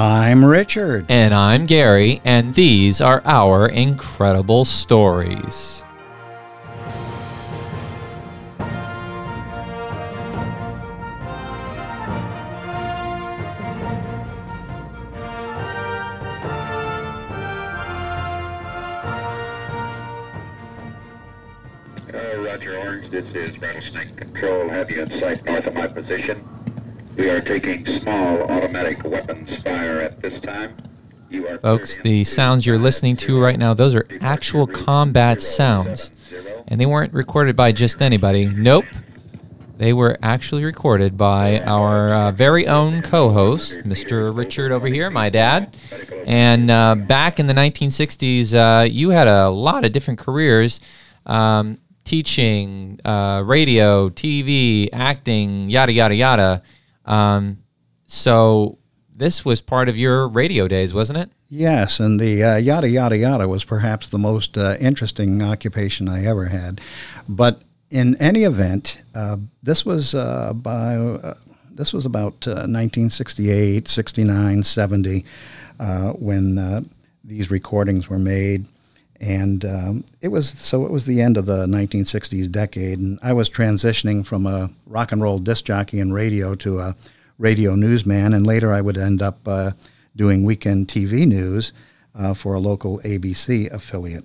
I'm Richard. And I'm Gary, and these are our incredible stories. Roger Orange, this is Rattlesnake Control. Have you in sight north of my position? Folks, the sounds you're listening to right now, those are actual combat sounds. And they weren't recorded by just anybody. Nope. They were actually recorded by our uh, very own co host, Mr. Richard over here, my dad. And uh, back in the 1960s, uh, you had a lot of different careers um, teaching, uh, radio, TV, acting, yada, yada, yada. Um, so this was part of your radio days, wasn't it? Yes, and the uh, yada yada yada was perhaps the most uh, interesting occupation I ever had. But in any event, uh, this was uh, by uh, this was about 1968, 69, 70 uh, when these recordings were made. And um, it was so it was the end of the 1960s decade, and I was transitioning from a rock and roll disc jockey and radio to a radio newsman, and later I would end up uh, doing weekend TV news uh, for a local ABC affiliate.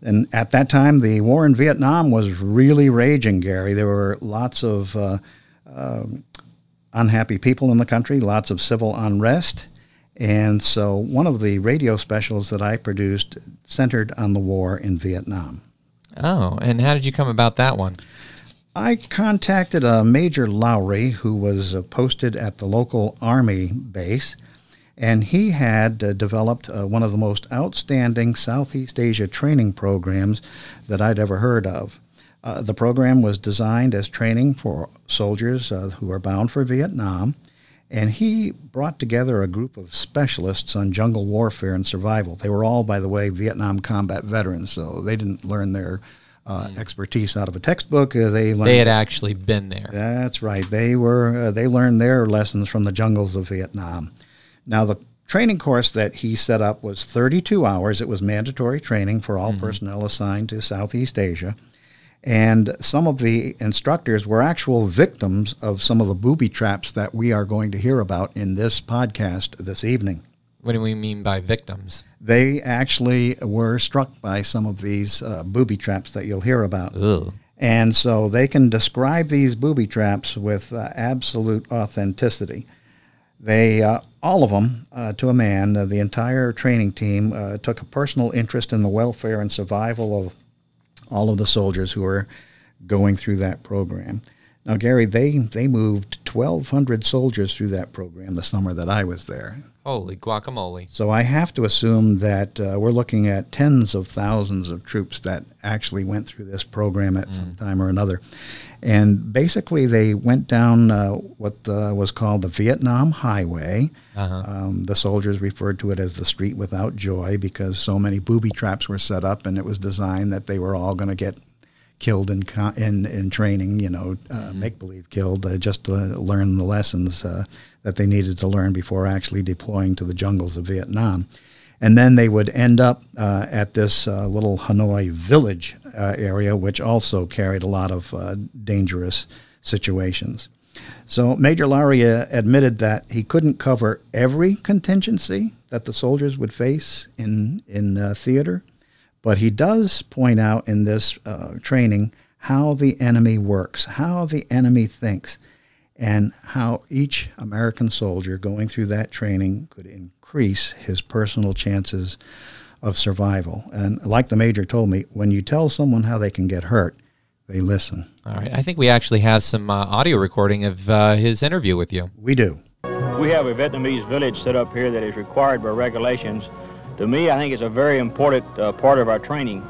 And at that time, the war in Vietnam was really raging, Gary. There were lots of uh, unhappy people in the country, lots of civil unrest. And so one of the radio specials that I produced centered on the war in Vietnam. Oh, and how did you come about that one? I contacted a Major Lowry who was uh, posted at the local Army base, and he had uh, developed uh, one of the most outstanding Southeast Asia training programs that I'd ever heard of. Uh, the program was designed as training for soldiers uh, who are bound for Vietnam, and he brought together a group of specialists on jungle warfare and survival. They were all, by the way, Vietnam combat veterans, so they didn't learn their uh, mm. expertise out of a textbook. Uh, they learned, they had actually been there. That's right. They were uh, they learned their lessons from the jungles of Vietnam. Now the training course that he set up was 32 hours. It was mandatory training for all mm-hmm. personnel assigned to Southeast Asia. And some of the instructors were actual victims of some of the booby traps that we are going to hear about in this podcast this evening. What do we mean by victims? They actually were struck by some of these uh, booby traps that you'll hear about. And so they can describe these booby traps with uh, absolute authenticity. They, uh, all of them, uh, to a man, uh, the entire training team uh, took a personal interest in the welfare and survival of all of the soldiers who were going through that program. Now, Gary, they, they moved 1,200 soldiers through that program the summer that I was there. Holy guacamole. So I have to assume that uh, we're looking at tens of thousands of troops that actually went through this program at mm. some time or another. And basically, they went down uh, what uh, was called the Vietnam Highway. Uh-huh. Um, the soldiers referred to it as the street without joy because so many booby traps were set up, and it was designed that they were all going to get killed in in, in training, you know, uh, mm-hmm. make believe killed, uh, just to learn the lessons uh, that they needed to learn before actually deploying to the jungles of Vietnam. And then they would end up uh, at this uh, little Hanoi village uh, area, which also carried a lot of dangerous situations. So Major Lowry admitted that he couldn't cover every contingency that the soldiers would face in in theater, but he does point out in this uh, training how the enemy works, how the enemy thinks, and how each American soldier going through that training could increase his personal chances of survival. And like the major told me, when you tell someone how they can get hurt, they listen. All right. I think we actually have some uh, audio recording of uh, his interview with you. We do. We have a Vietnamese village set up here that is required by regulations to me, I think it's a very important uh, part of our training.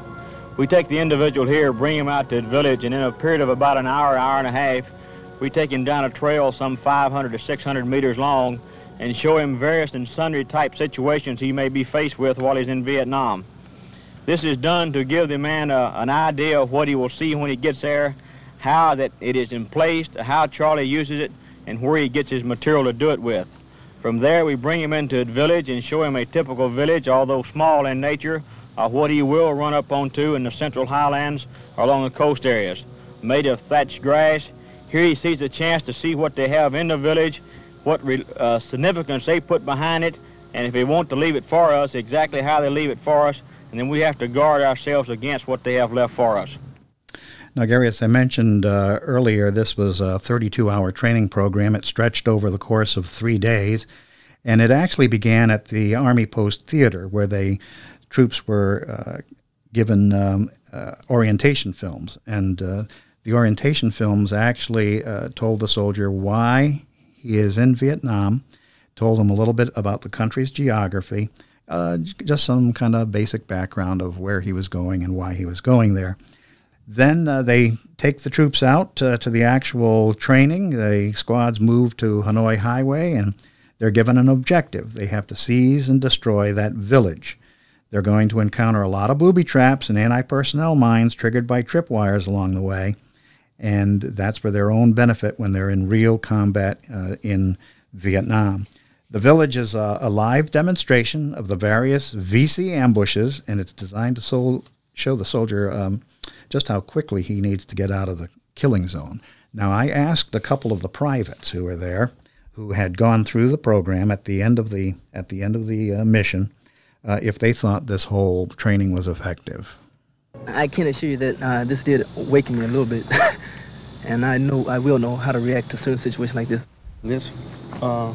We take the individual here, bring him out to the village, and in a period of about an hour, hour and a half, we take him down a trail some 500 to 600 meters long and show him various and sundry type situations he may be faced with while he's in Vietnam. This is done to give the man a, an idea of what he will see when he gets there, how that it is in place, how Charlie uses it, and where he gets his material to do it with. From there, we bring him into a village and show him a typical village, although small in nature, of what he will run up onto in the central highlands or along the coast areas. Made of thatched grass, here he sees a chance to see what they have in the village, what uh, significance they put behind it, and if they want to leave it for us, exactly how they leave it for us, and then we have to guard ourselves against what they have left for us. Now, Gary, as I mentioned uh, earlier, this was a 32 hour training program. It stretched over the course of three days, and it actually began at the Army Post Theater, where the troops were uh, given um, uh, orientation films. And uh, the orientation films actually uh, told the soldier why he is in Vietnam, told him a little bit about the country's geography, uh, just some kind of basic background of where he was going and why he was going there. Then uh, they take the troops out uh, to the actual training. The squads move to Hanoi Highway and they're given an objective. They have to seize and destroy that village. They're going to encounter a lot of booby traps and anti personnel mines triggered by tripwires along the way. And that's for their own benefit when they're in real combat uh, in Vietnam. The village is a, a, live demonstration of the various VC ambushes, and it's designed to sol- show the soldier um, just how quickly he needs to get out of the killing zone. Now, I asked a couple of the privates who were there, who had gone through the program at the end of the at the end of the uh, mission, uh, if they thought this whole training was effective. I can assure you that uh, this did waken me a little bit, and I know I will know how to react to certain situations like this. This uh,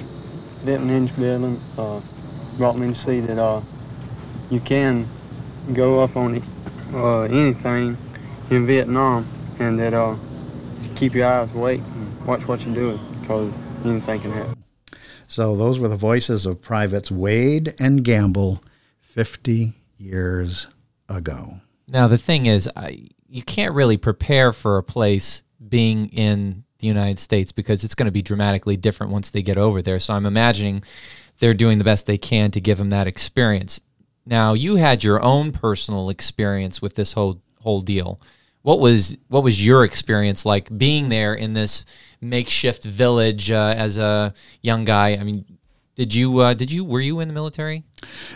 Vietnam building uh, brought me to see that uh, you can go up on uh, anything in Vietnam, and that uh, keep your eyes awake and watch what you're doing, because anything can happen. So those were the voices of Privates Wade and Gamble 50 years ago. Now, the thing is, I, you can't really prepare for a place being in the United States because it's going to be dramatically different once they get over there. So I'm imagining they're doing the best they can to give them that experience. Now, you had your own personal experience with this whole whole deal. What was what was your experience like being there in this makeshift village uh, as a young guy? I mean, did you uh, did you were you in the military?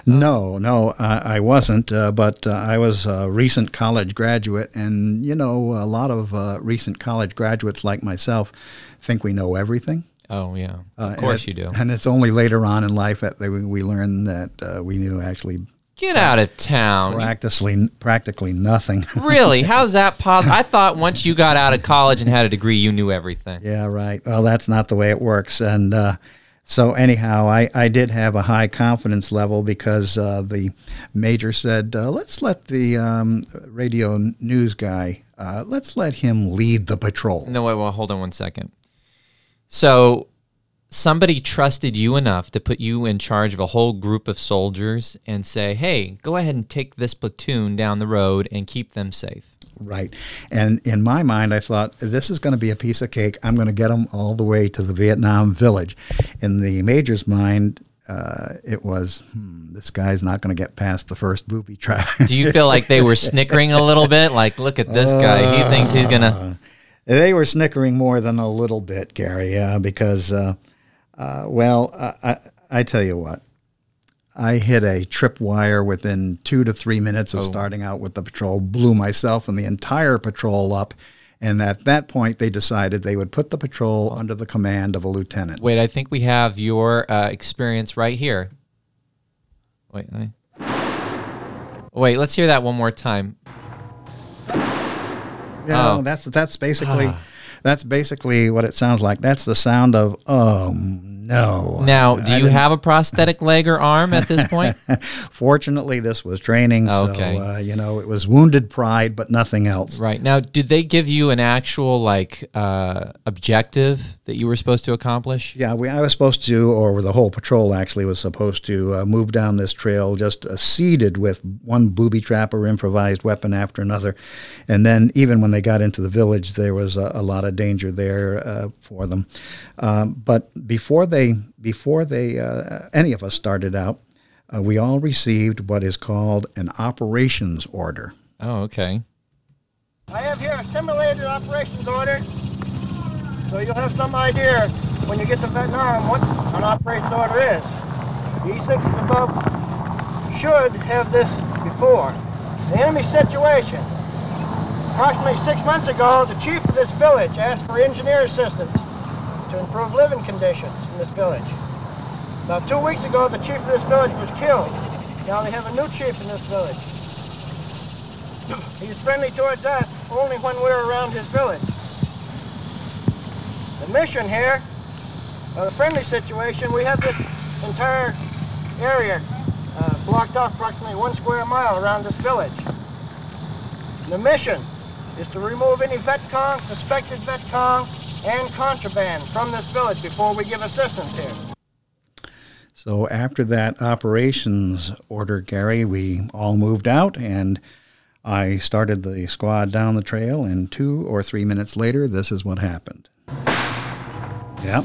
No, no, I wasn't. Uh, but uh, I was a recent college graduate, and you know, a lot of uh, recent college graduates like myself think we know everything. Oh yeah, uh, of course it, you do. And it's only later on in life that we, we learn that uh, we knew actually. Get out of town. Practically, practically nothing. really? How's that possible? I thought once you got out of college and had a degree, you knew everything. Yeah, right. Well, that's not the way it works, and so anyhow, I, I did have a high confidence level because uh, the major said, uh, let's let the um, radio news guy, uh, let's let him lead the patrol. No, wait, well, hold on one second. So somebody trusted you enough to put you in charge of a whole group of soldiers and say, hey, go ahead and take this platoon down the road and keep them safe. Right. And in my mind, I thought, this is going to be a piece of cake. I'm going to get them all the way to the Vietnam village. In the major's mind, uh, it was, hmm, this guy's not going to get past the first booby trap. Do you feel like they were snickering a little bit? Like, look at this uh, guy. He thinks he's going to. Uh, they were snickering more than a little bit, Gary, uh, because, uh, well, I, I tell you what, I hit a tripwire within two to three minutes of oh. starting out with the patrol, blew myself and the entire patrol up. And at that point, they decided they would put the patrol under the command of a lieutenant. Wait, I think we have your uh, experience right here. Wait, wait, wait, let's hear that one more time. Yeah, oh. that's that's basically ah. That's basically what it sounds like. That's the sound of um no. Now, do you have a prosthetic leg or arm at this point? Fortunately, this was training. Okay. So, uh, you know, it was wounded pride, but nothing else. Right. Now, did they give you an actual, like, uh, objective that you were supposed to accomplish? Yeah, we, I was supposed to, or the whole patrol actually was supposed to uh, move down this trail just uh, seeded with one booby trap or improvised weapon after another. And then, even when they got into the village, there was a, a lot of danger there uh, for them. Um, but before they they before they uh, any of us started out, uh, we all received what is called an operations order. Oh, okay. I have here a simulated operations order So you'll have some idea when you get to Vietnam what an operations order is. The E6 and above should have this before. The enemy situation. Approximately six months ago, the chief of this village asked for engineer assistance improve living conditions in this village. About two weeks ago, the chief of this village was killed. Now they have a new chief in this village. He's friendly towards us only when we're around his village. The mission here, or the friendly situation, we have this entire area uh, blocked off approximately one square mile around this village. The mission is to remove any Viet Cong, suspected Viet Cong, and contraband from this village before we give assistance here. So after that operations order, Gary, we all moved out and I started the squad down the trail, and two or three minutes later, this is what happened. Yep.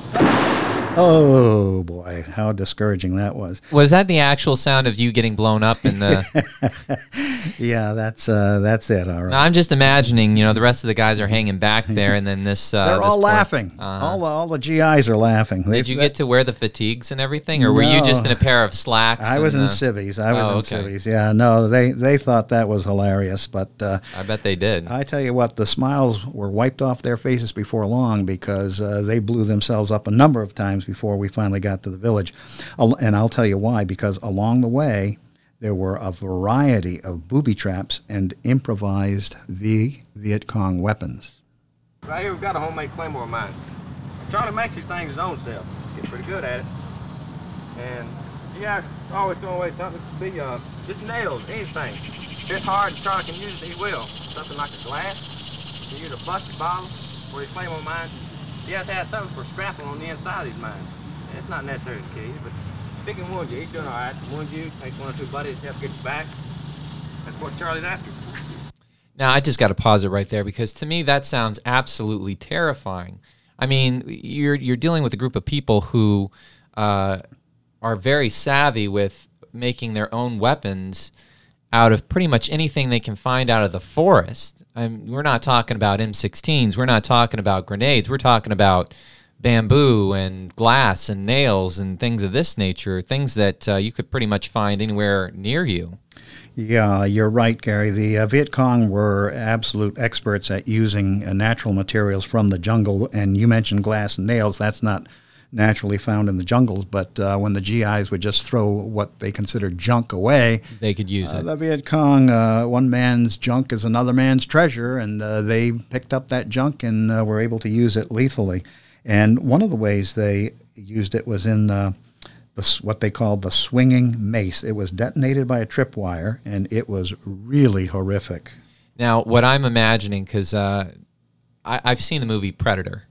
Oh boy, how discouraging that was. Was that the actual sound of you getting blown up in the? Yeah, that's uh, that's it. All right. No, I'm just imagining. You know, the rest of the guys are hanging back there, and then this. Uh, They're this all poor- laughing. Uh-huh. All the, all the GIs are laughing. Did you get to wear the fatigues and everything, or were you just in a pair of slacks? I was in and, uh, civvies. I was oh, in okay. civvies. Yeah, no, they they thought that was hilarious, but uh, I bet they did. I tell you what, the smiles were wiped off their faces before long because uh, they blew themselves up a number of times before we finally got to the village. And I'll tell you why, because along the way, there were a variety of booby traps and improvised v- Viet Cong weapons. Right here, we've got a homemade claymore mine. Charlie makes these things his own self. Gets pretty good at it. And yeah, always throwing away something. It be uh, just nails, anything. If it's hard and Charlie can use it, he will. Something like a glass. He can use a busted bottle for his claymore mines. You have to have something for strapping on the inside of these mines. It's not necessary to kill you, but if one wound you, he's doing all right. Wound you, takes one or two buddies, help get you back. That's what Charlie's after. Now I just got to pause it right there because to me that sounds absolutely terrifying. I mean, you're you're dealing with a group of people who uh, are very savvy with making their own weapons out of pretty much anything they can find out of the forest. I'm, we're not talking about M16s. We're not talking about grenades. We're talking about bamboo and glass and nails and things of this nature. Things that uh, you could pretty much find anywhere near you. Yeah, you're right, Gary. The uh, Viet Cong were absolute experts at using uh, natural materials from the jungle. And you mentioned glass and nails. That's not naturally found in the jungles. But uh, when the GIs would just throw what they considered junk away, They could use uh, it. the Viet Cong, uh, one man's junk is another man's treasure. And uh, they picked up that junk and uh, were able to use it lethally. And one of the ways they used it was in uh, the, what they called the swinging mace. It was detonated by a tripwire, and it was really horrific. Now, what I'm imagining, because uh, I've seen the movie Predator,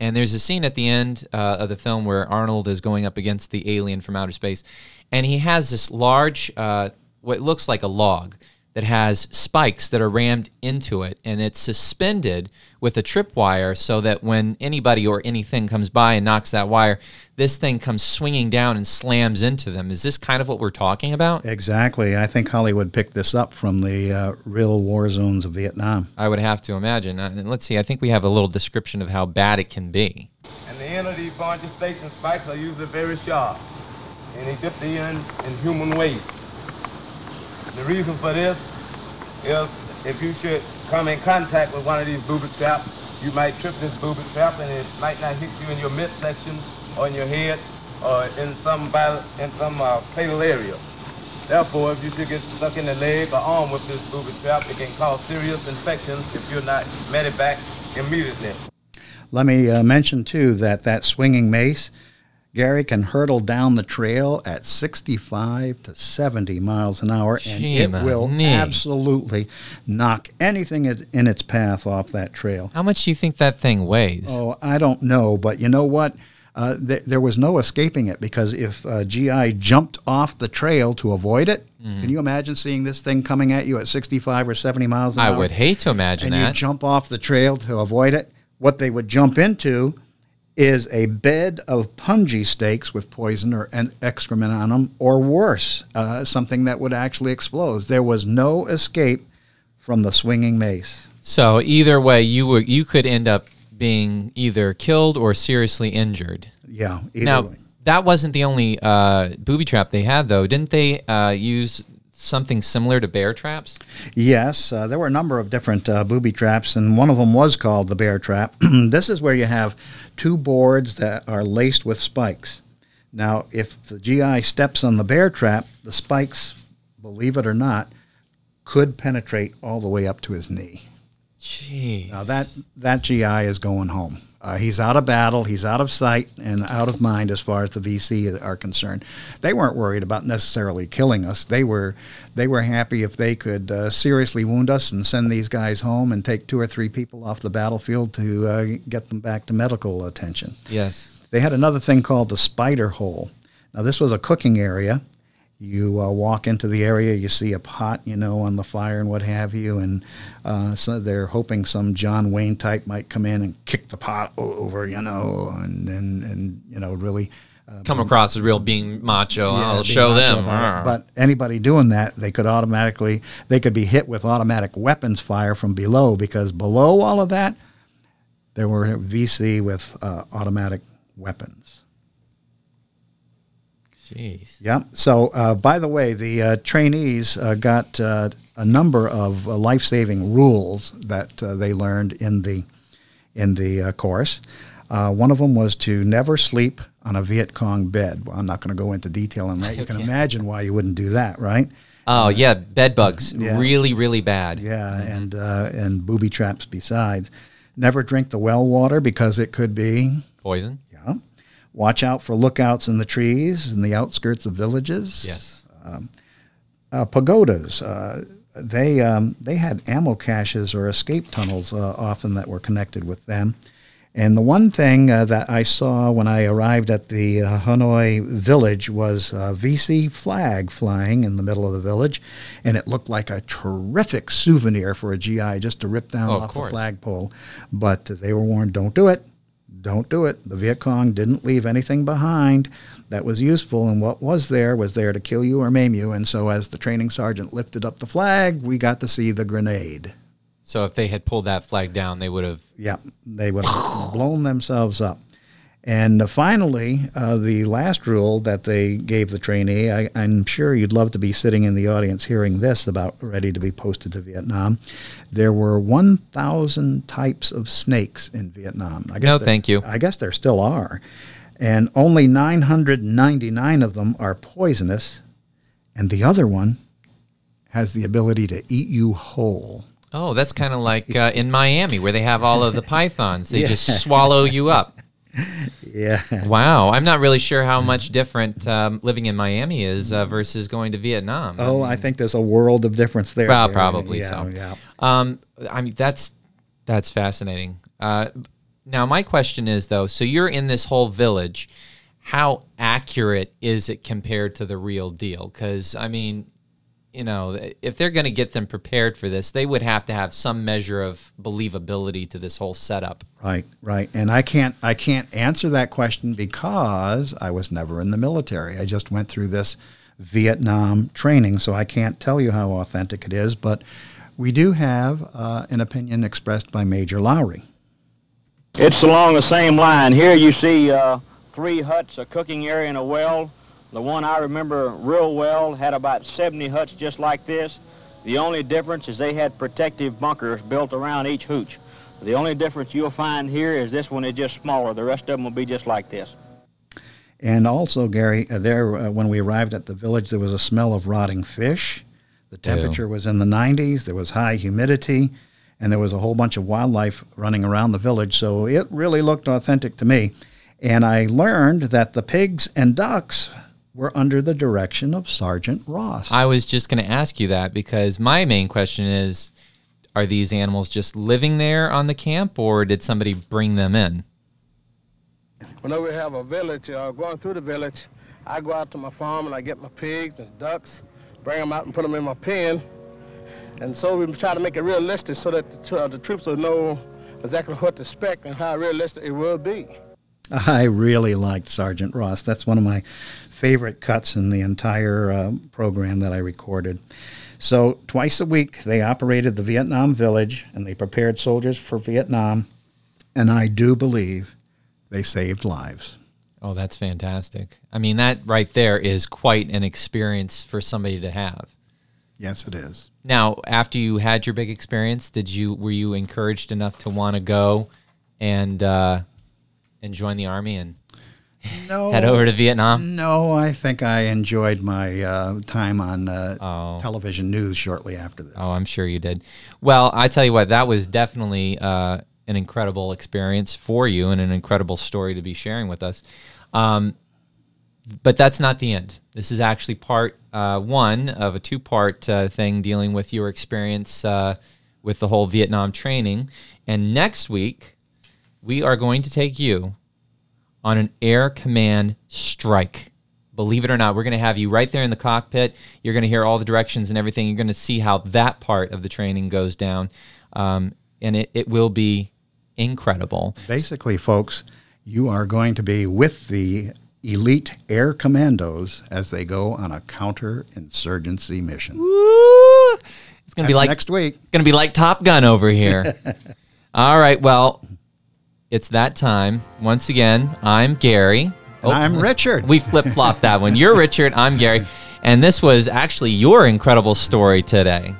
and there's a scene at the end uh, of the film where Arnold is going up against the alien from outer space, and he has this large, uh, what looks like a log that has spikes that are rammed into it, and it's suspended with a tripwire so that when anybody or anything comes by and knocks that wire, this thing comes swinging down and slams into them. Is this kind of what we're talking about? Exactly. I think Hollywood picked this up from the uh, real war zones of Vietnam. I would have to imagine. Uh, and let's see. I think we have a little description of how bad it can be. And the end of these punji stakes and spikes are usually very sharp. And they dip the end in human waste. The reason for this is if you should come in contact with one of these booby traps, you might trip this booby trap and it might not hit you in your midsection or in your head or in some in some uh, fatal area. Therefore, if you should get stuck in the leg or arm with this booby trap, it can cause serious infections if you're not medevac immediately. Let me uh, mention, too, that that swinging mace, Gary can hurtle down the trail at 65 to 70 miles an hour, and it will absolutely knock anything in its path off that trail. How much do you think that thing weighs? Oh, I don't know, but you know what? Uh, th- there was no escaping it because if uh, GI jumped off the trail to avoid it, Mm. can you imagine seeing this thing coming at you at 65 or 70 miles an I hour? I would hate to imagine and you jump off the trail to avoid it. What they would jump into is a bed of punji stakes with poison or an excrement on them, or worse, uh, something that would actually explode. There was no escape from the swinging mace. so either way, you would you could end up being either killed or seriously injured. Yeah. Either now, way. that wasn't the only uh, booby trap they had, though. Didn't they uh, use something similar to bear traps? Yes, uh, there were a number of different uh, booby traps, and one of them was called the bear trap. this is where you have two boards that are laced with spikes. Now, if the GI steps on the bear trap, the spikes, believe it or not, could penetrate all the way up to his knee. Jeez. Now that that GI is going home. Uh, he's out of battle. He's out of sight and out of mind as far as the VC are concerned. They weren't worried about necessarily killing us. They were they were happy if they could uh, seriously wound us and send these guys home and take two or three people off the battlefield to uh, get them back to medical attention. Yes. They had another thing called the spider hole. Now this was a cooking area. You uh, walk into the area, you see a pot, you know, on the fire and what have you, and uh, so they're hoping some John Wayne type might come in and kick the pot over, you know, and and, and you know really. Uh, Come across as real being macho. yeah, I'll be show macho them. But anybody doing that, they could automatically they could be hit with automatic weapons fire from below because below all of that, there were VC with uh, automatic weapons. Jeez. Yeah. So, uh, by the way, the uh, trainees uh, got uh, a number of uh, life-saving rules that uh, they learned in the in the uh, course. Uh, one of them was to never sleep on a Viet Cong bed. Well, I'm not going to go into detail on that. You can imagine why you wouldn't do that, right? Oh yeah, bed bugs. Yeah. Really, really bad. Yeah, and uh, and booby traps besides. Never drink the well water because it could be Poison. Watch out for lookouts in the trees in the outskirts of villages. Yes. uh, pagodas. Uh, they um, they had ammo caches or escape tunnels uh, often that were connected with them. And the one thing uh, that I saw when I arrived at the uh, Hanoi village was a VC flag flying in the middle of the village, and it looked like a terrific souvenir for a GI just to rip down Oh, of off the course. flagpole. But they were warned, don't do it. Don't do it. The Viet Cong didn't leave anything behind that was useful, and what was there was there to kill you or maim you. And so, as the training sergeant lifted up the flag, we got to see the grenade. So if they had pulled that flag down, they would have. Yeah, they would have blown themselves up. And uh, finally, uh, the last rule that they gave the trainee, I, I'm sure you'd love to be sitting in the audience hearing this about ready to be posted to Vietnam. There were 1,000 types of snakes in Vietnam. I No, thank you. I guess there still are. And only 999 of them are poisonous, and the other one has the ability to eat you whole. Oh, that's kind of like uh, in Miami where they have all of the pythons. They Yeah. just swallow you up. Yeah. Wow, I'm not really sure how much different um, living in Miami is uh, versus going to Vietnam. Oh, I think there's a world of difference there. Well, probably yeah, so. Yeah. Um, I mean, that's that's fascinating. Uh, now, my question is though, so you're in this whole village. How accurate is it compared to the real deal? Because I mean, you know, if they're going to get them prepared for this, they would have to have some measure of believability to this whole setup. Right, right. And I can't I can't answer that question because I was never in the military. I just went through this Vietnam training, so I can't tell you how authentic it is. But we do have uh, an opinion expressed by Major Lowry. It's along the same line. Here you see uh, three huts, a cooking area and a well. The one I remember real well had about 70 huts just like this. The only difference is they had protective bunkers built around each hooch. The only difference you'll find here is this one is just smaller. The rest of them will be just like this. And also, Gary, uh, there uh, when we arrived at the village, there was a smell of rotting fish. The temperature was in the 90s. There was high humidity, and there was a whole bunch of wildlife running around the village. So it really looked authentic to me. And I learned that the pigs and ducks were under the direction of Sergeant Ross. I was just going to ask you that because my main question is are these animals just living there on the camp or did somebody bring them in? Whenever we have a village, uh, going through the village, I go out to my farm and I get my pigs and ducks, bring them out and put them in my pen. And so we try to make it realistic so that the, uh, the troops will know exactly what to expect and how realistic it will be. I really liked Sergeant Ross. That's one of my favorite cuts in the entire uh, program that I recorded. So, twice a week, they operated the Vietnam Village and they prepared soldiers for Vietnam. And I do believe they saved lives. Oh, that's fantastic. I mean, that right there is quite an experience for somebody to have. Yes, it is. Now, after you had your big experience, did you were you encouraged enough to want to go and uh, and join the army and No, head over to Vietnam? No, I think I enjoyed my uh, time on uh, Oh. television news shortly after this. Oh, I'm sure you did. Well, I tell you what, that was definitely uh, an incredible experience for you and an incredible story to be sharing with us. Um, but that's not the end. This is actually part uh, one of a two part uh, thing dealing with your experience uh, with the whole Vietnam training. And next week, we are going to take you on an air command strike. Believe it or not, we're going to have you right there in the cockpit. You're going to hear all the directions and everything. You're going to see how that part of the training goes down. Um, and it, it will be incredible. Basically, folks, you are going to be with the elite air commandos as they go on a counterinsurgency mission. Woo! It's going to be like next week. going to be like Top Gun over here. all right, well, it's that time. Once again, I'm Gary. And oh, I'm Richard. We flip flopped that one. You're Richard. I'm Gary. And this was actually your incredible story today.